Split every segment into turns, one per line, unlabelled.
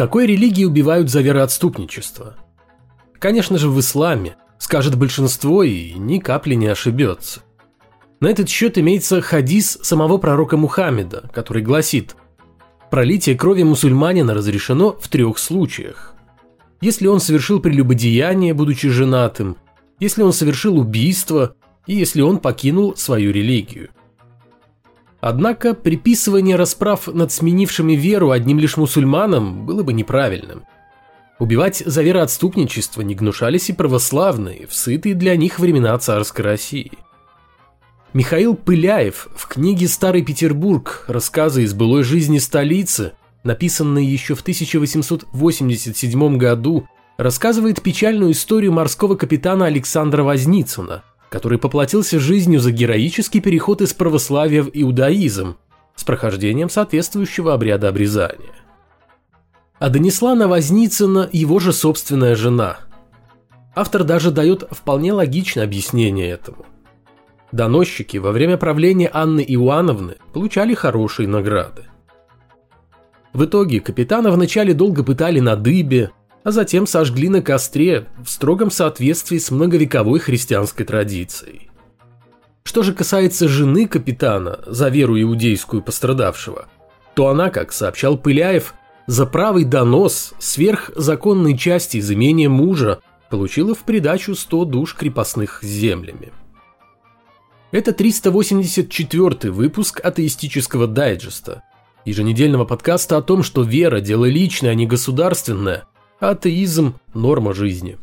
какой религии убивают за вероотступничество? Конечно же, в исламе, скажет большинство и ни капли не ошибется. На этот счет имеется хадис самого пророка Мухаммеда, который гласит «Пролитие крови мусульманина разрешено в трех случаях. Если он совершил прелюбодеяние, будучи женатым, если он совершил убийство и если он покинул свою религию. Однако приписывание расправ над сменившими веру одним лишь мусульманам было бы неправильным. Убивать за вероотступничество не гнушались и православные, в сытые для них времена царской России. Михаил Пыляев в книге «Старый Петербург. Рассказы из былой жизни столицы», написанной еще в 1887 году, рассказывает печальную историю морского капитана Александра Возницына – который поплатился жизнью за героический переход из православия в иудаизм с прохождением соответствующего обряда обрезания. А донесла на Возницына его же собственная жена. Автор даже дает вполне логичное объяснение этому. Доносчики во время правления Анны Иоанновны получали хорошие награды. В итоге капитана вначале долго пытали на дыбе, а затем сожгли на костре в строгом соответствии с многовековой христианской традицией. Что же касается жены капитана, за веру иудейскую пострадавшего, то она, как сообщал Пыляев, за правый донос сверх законной части из имения мужа получила в придачу 100 душ крепостных землями. Это 384 выпуск атеистического дайджеста, еженедельного подкаста о том, что вера – дело личное, а не государственное, Атеизм – норма жизни.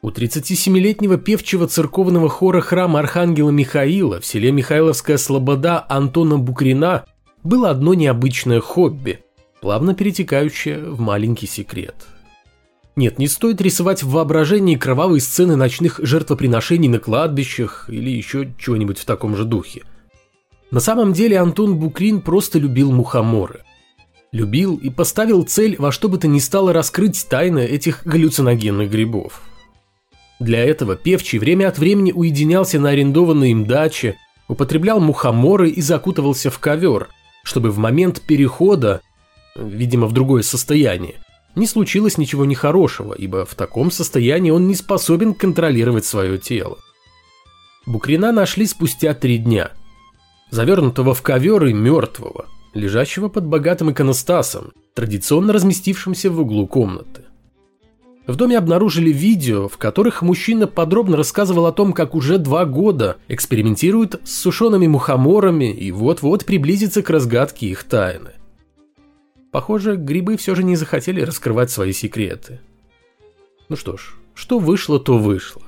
У 37-летнего певчего церковного хора храма Архангела Михаила в селе Михайловская Слобода Антона Букрина было одно необычное хобби, плавно перетекающее в маленький секрет. Нет, не стоит рисовать в воображении кровавые сцены ночных жертвоприношений на кладбищах или еще чего-нибудь в таком же духе. На самом деле Антон Букрин просто любил мухоморы. Любил и поставил цель во что бы то ни стало раскрыть тайны этих галлюциногенных грибов. Для этого Певчий время от времени уединялся на арендованной им даче, употреблял мухоморы и закутывался в ковер – чтобы в момент перехода, видимо, в другое состояние, не случилось ничего нехорошего, ибо в таком состоянии он не способен контролировать свое тело. Букрина нашли спустя три дня, завернутого в ковер и мертвого, лежащего под богатым иконостасом, традиционно разместившимся в углу комнаты. В доме обнаружили видео, в которых мужчина подробно рассказывал о том, как уже два года экспериментирует с сушеными мухоморами и вот-вот приблизится к разгадке их тайны. Похоже, грибы все же не захотели раскрывать свои секреты. Ну что ж, что вышло, то вышло.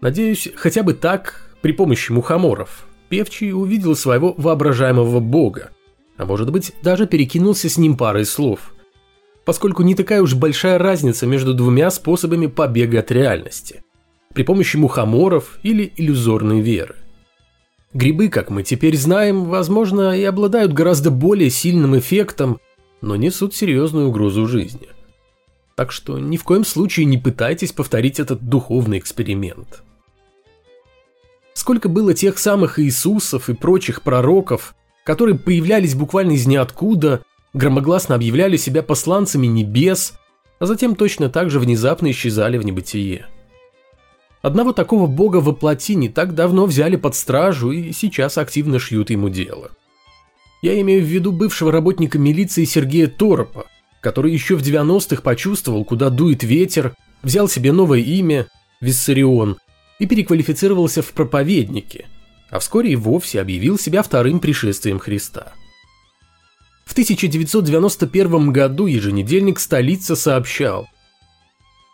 Надеюсь, хотя бы так, при помощи мухоморов, Певчий увидел своего воображаемого бога, а может быть даже перекинулся с ним парой слов – поскольку не такая уж большая разница между двумя способами побега от реальности – при помощи мухоморов или иллюзорной веры. Грибы, как мы теперь знаем, возможно, и обладают гораздо более сильным эффектом, но несут серьезную угрозу жизни. Так что ни в коем случае не пытайтесь повторить этот духовный эксперимент. Сколько было тех самых Иисусов и прочих пророков, которые появлялись буквально из ниоткуда громогласно объявляли себя посланцами небес, а затем точно так же внезапно исчезали в небытие. Одного такого бога во плоти не так давно взяли под стражу и сейчас активно шьют ему дело. Я имею в виду бывшего работника милиции Сергея Торопа, который еще в 90-х почувствовал, куда дует ветер, взял себе новое имя – Виссарион и переквалифицировался в проповедники, а вскоре и вовсе объявил себя вторым пришествием Христа – в 1991 году еженедельник «Столица» сообщал.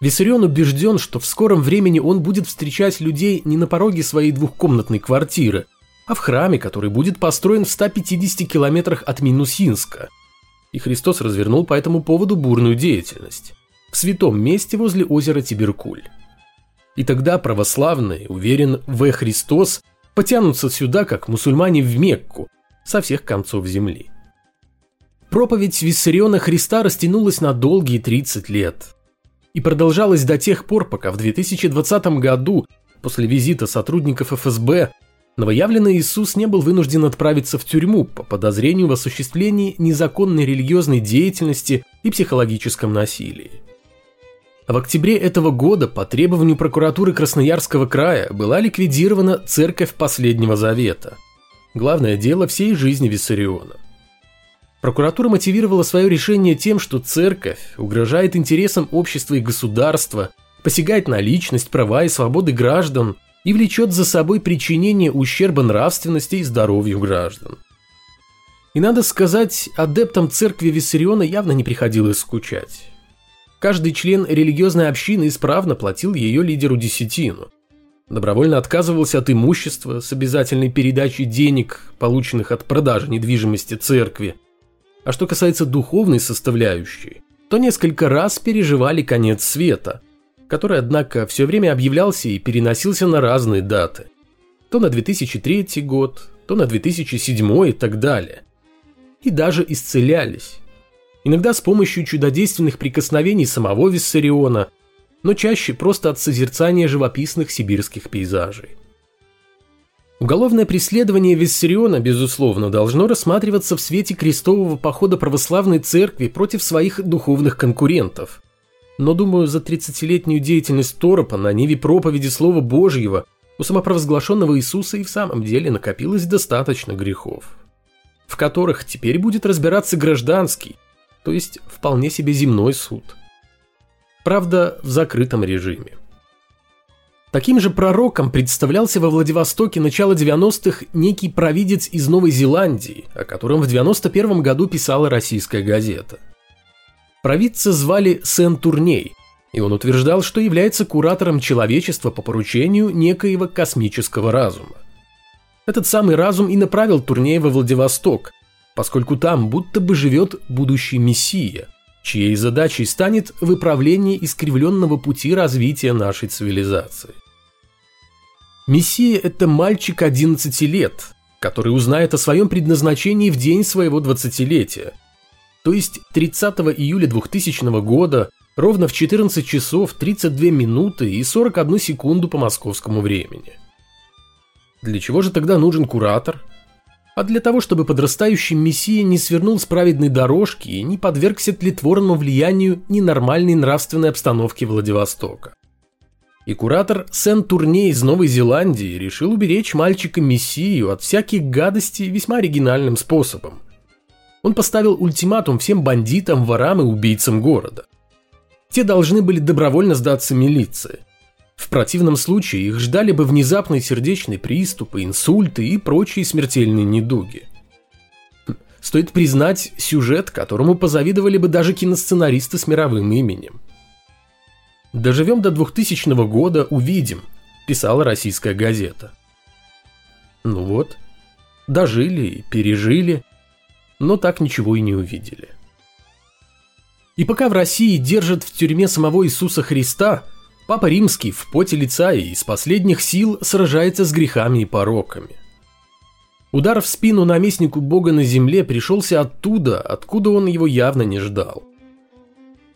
Виссарион убежден, что в скором времени он будет встречать людей не на пороге своей двухкомнатной квартиры, а в храме, который будет построен в 150 километрах от Минусинска. И Христос развернул по этому поводу бурную деятельность. В святом месте возле озера Тиберкуль. И тогда православные, уверен, В. Христос, потянутся сюда, как мусульмане в Мекку, со всех концов земли. Проповедь Виссариона Христа растянулась на долгие 30 лет и продолжалась до тех пор, пока в 2020 году, после визита сотрудников ФСБ, новоявленный Иисус не был вынужден отправиться в тюрьму по подозрению в осуществлении незаконной религиозной деятельности и психологическом насилии. А в октябре этого года по требованию прокуратуры Красноярского края была ликвидирована Церковь Последнего Завета. Главное дело всей жизни Виссариона. Прокуратура мотивировала свое решение тем, что церковь угрожает интересам общества и государства, посягает на личность, права и свободы граждан и влечет за собой причинение ущерба нравственности и здоровью граждан. И надо сказать, адептам церкви Виссариона явно не приходилось скучать. Каждый член религиозной общины исправно платил ее лидеру десятину. Добровольно отказывался от имущества с обязательной передачей денег, полученных от продажи недвижимости церкви. А что касается духовной составляющей, то несколько раз переживали конец света, который, однако, все время объявлялся и переносился на разные даты. То на 2003 год, то на 2007 и так далее. И даже исцелялись иногда с помощью чудодейственных прикосновений самого Виссариона, но чаще просто от созерцания живописных сибирских пейзажей. Уголовное преследование Виссариона, безусловно, должно рассматриваться в свете крестового похода православной церкви против своих духовных конкурентов. Но, думаю, за 30-летнюю деятельность Торопа на ниве проповеди Слова Божьего у самопровозглашенного Иисуса и в самом деле накопилось достаточно грехов, в которых теперь будет разбираться гражданский, то есть вполне себе земной суд. Правда, в закрытом режиме. Таким же пророком представлялся во Владивостоке начала 90-х некий провидец из Новой Зеландии, о котором в 91 году писала российская газета. Провидца звали Сен Турней, и он утверждал, что является куратором человечества по поручению некоего космического разума. Этот самый разум и направил Турней во Владивосток, поскольку там будто бы живет будущий мессия, чьей задачей станет выправление искривленного пути развития нашей цивилизации. Мессия – это мальчик 11 лет, который узнает о своем предназначении в день своего 20-летия, то есть 30 июля 2000 года, ровно в 14 часов 32 минуты и 41 секунду по московскому времени. Для чего же тогда нужен куратор – а для того, чтобы подрастающий мессия не свернул с праведной дорожки и не подвергся тлетворному влиянию ненормальной нравственной обстановки Владивостока. И куратор Сен-Турне из Новой Зеландии решил уберечь мальчика-мессию от всяких гадостей весьма оригинальным способом. Он поставил ультиматум всем бандитам, ворам и убийцам города. Те должны были добровольно сдаться милиции – в противном случае их ждали бы внезапные сердечные приступы, инсульты и прочие смертельные недуги. Стоит признать сюжет, которому позавидовали бы даже киносценаристы с мировым именем. «Доживем до 2000 года, увидим», – писала российская газета. Ну вот, дожили и пережили, но так ничего и не увидели. И пока в России держат в тюрьме самого Иисуса Христа – Папа Римский в поте лица и из последних сил сражается с грехами и пороками. Удар в спину наместнику бога на земле пришелся оттуда, откуда он его явно не ждал.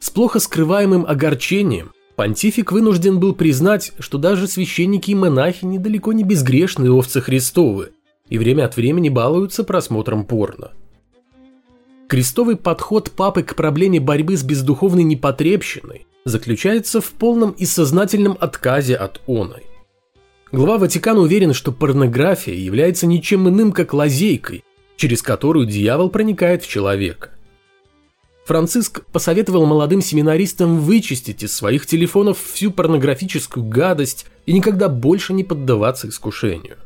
С плохо скрываемым огорчением понтифик вынужден был признать, что даже священники и монахи недалеко не безгрешные овцы Христовы и время от времени балуются просмотром порно. Крестовый подход папы к проблеме борьбы с бездуховной непотребщиной заключается в полном и сознательном отказе от оной. Глава Ватикана уверен, что порнография является ничем иным, как лазейкой, через которую дьявол проникает в человека. Франциск посоветовал молодым семинаристам вычистить из своих телефонов всю порнографическую гадость и никогда больше не поддаваться искушению.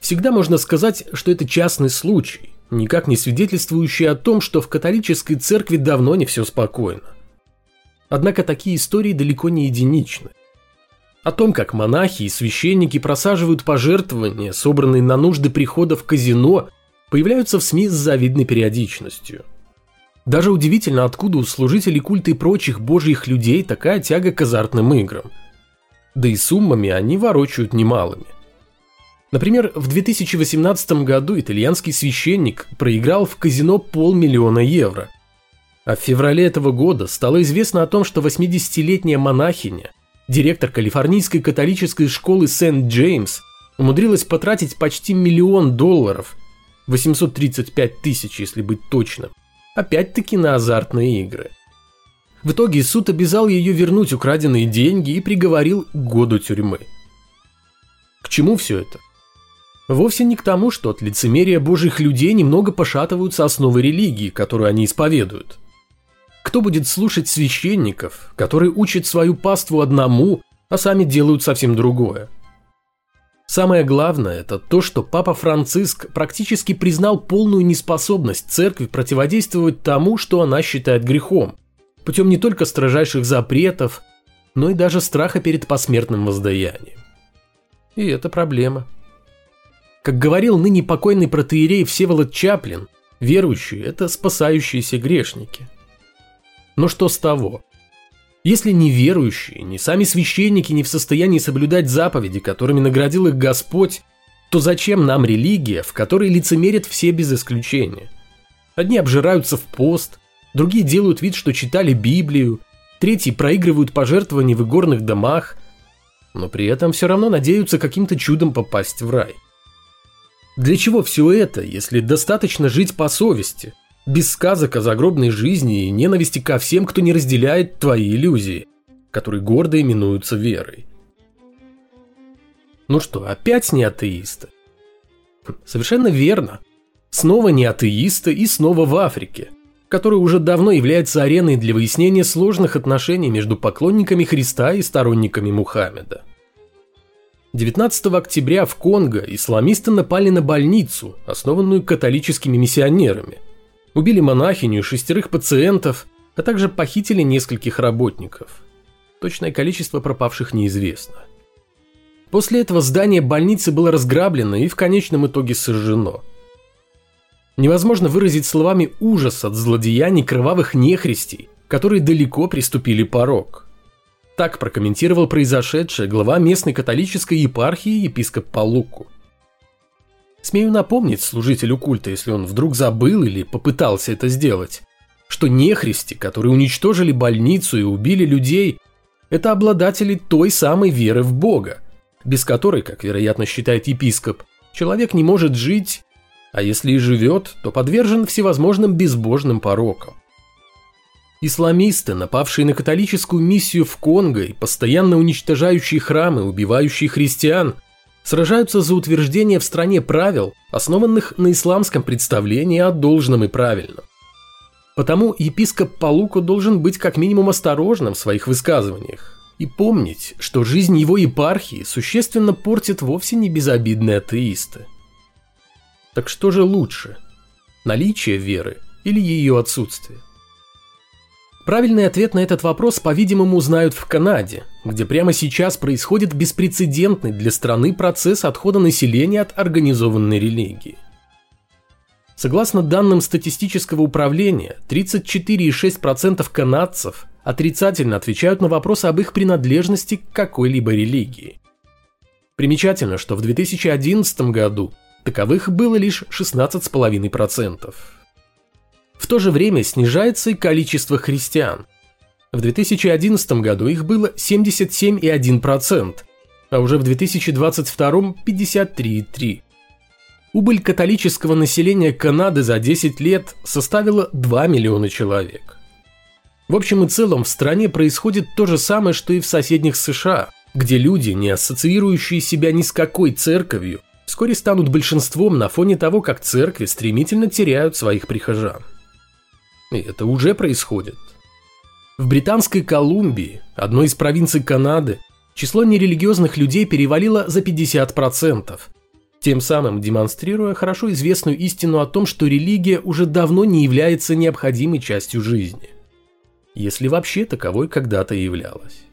Всегда можно сказать, что это частный случай, никак не свидетельствующий о том, что в католической церкви давно не все спокойно. Однако такие истории далеко не единичны. О том, как монахи и священники просаживают пожертвования, собранные на нужды прихода в казино, появляются в СМИ с завидной периодичностью. Даже удивительно, откуда у служителей культа и прочих божьих людей такая тяга к азартным играм. Да и суммами они ворочают немалыми. Например, в 2018 году итальянский священник проиграл в казино полмиллиона евро. А в феврале этого года стало известно о том, что 80-летняя монахиня, директор калифорнийской католической школы Сент-Джеймс, умудрилась потратить почти миллион долларов, 835 тысяч, если быть точным, опять-таки на азартные игры. В итоге суд обязал ее вернуть украденные деньги и приговорил к году тюрьмы. К чему все это? Вовсе не к тому, что от лицемерия божьих людей немного пошатываются основы религии, которую они исповедуют. Кто будет слушать священников, которые учат свою паству одному, а сами делают совсем другое? Самое главное – это то, что Папа Франциск практически признал полную неспособность церкви противодействовать тому, что она считает грехом, путем не только строжайших запретов, но и даже страха перед посмертным воздаянием. И это проблема. Как говорил ныне покойный протеерей Всеволод Чаплин, верующие – это спасающиеся грешники. Но что с того? Если ни верующие, ни сами священники не в состоянии соблюдать заповеди, которыми наградил их Господь, то зачем нам религия, в которой лицемерят все без исключения? Одни обжираются в пост, другие делают вид, что читали Библию, третьи проигрывают пожертвования в игорных домах, но при этом все равно надеются каким-то чудом попасть в рай. Для чего все это, если достаточно жить по совести, без сказок о загробной жизни и ненависти ко всем, кто не разделяет твои иллюзии, которые гордо именуются верой? Ну что, опять не атеисты? Совершенно верно. Снова не атеисты и снова в Африке, которая уже давно является ареной для выяснения сложных отношений между поклонниками Христа и сторонниками Мухаммеда. 19 октября в Конго исламисты напали на больницу, основанную католическими миссионерами. Убили монахиню и шестерых пациентов, а также похитили нескольких работников. Точное количество пропавших неизвестно. После этого здание больницы было разграблено и в конечном итоге сожжено. Невозможно выразить словами ужас от злодеяний кровавых нехристей, которые далеко приступили порог. Так прокомментировал произошедшее глава местной католической епархии епископ Палуку. Смею напомнить служителю культа, если он вдруг забыл или попытался это сделать, что нехристи, которые уничтожили больницу и убили людей, это обладатели той самой веры в Бога, без которой, как вероятно считает епископ, человек не может жить, а если и живет, то подвержен всевозможным безбожным порокам. Исламисты, напавшие на католическую миссию в Конго и постоянно уничтожающие храмы, убивающие христиан, сражаются за утверждение в стране правил, основанных на исламском представлении о должном и правильном. Потому епископ Палуко должен быть как минимум осторожным в своих высказываниях и помнить, что жизнь его епархии существенно портит вовсе не безобидные атеисты. Так что же лучше? Наличие веры или ее отсутствие? Правильный ответ на этот вопрос, по-видимому, знают в Канаде, где прямо сейчас происходит беспрецедентный для страны процесс отхода населения от организованной религии. Согласно данным статистического управления, 34,6% канадцев отрицательно отвечают на вопрос об их принадлежности к какой-либо религии. Примечательно, что в 2011 году таковых было лишь 16,5%. В то же время снижается и количество христиан. В 2011 году их было 77,1%, а уже в 2022 – 53,3%. Убыль католического населения Канады за 10 лет составила 2 миллиона человек. В общем и целом в стране происходит то же самое, что и в соседних США, где люди, не ассоциирующие себя ни с какой церковью, вскоре станут большинством на фоне того, как церкви стремительно теряют своих прихожан. И это уже происходит. В Британской Колумбии, одной из провинций Канады, число нерелигиозных людей перевалило за 50%, тем самым демонстрируя хорошо известную истину о том, что религия уже давно не является необходимой частью жизни. Если вообще таковой когда-то являлась.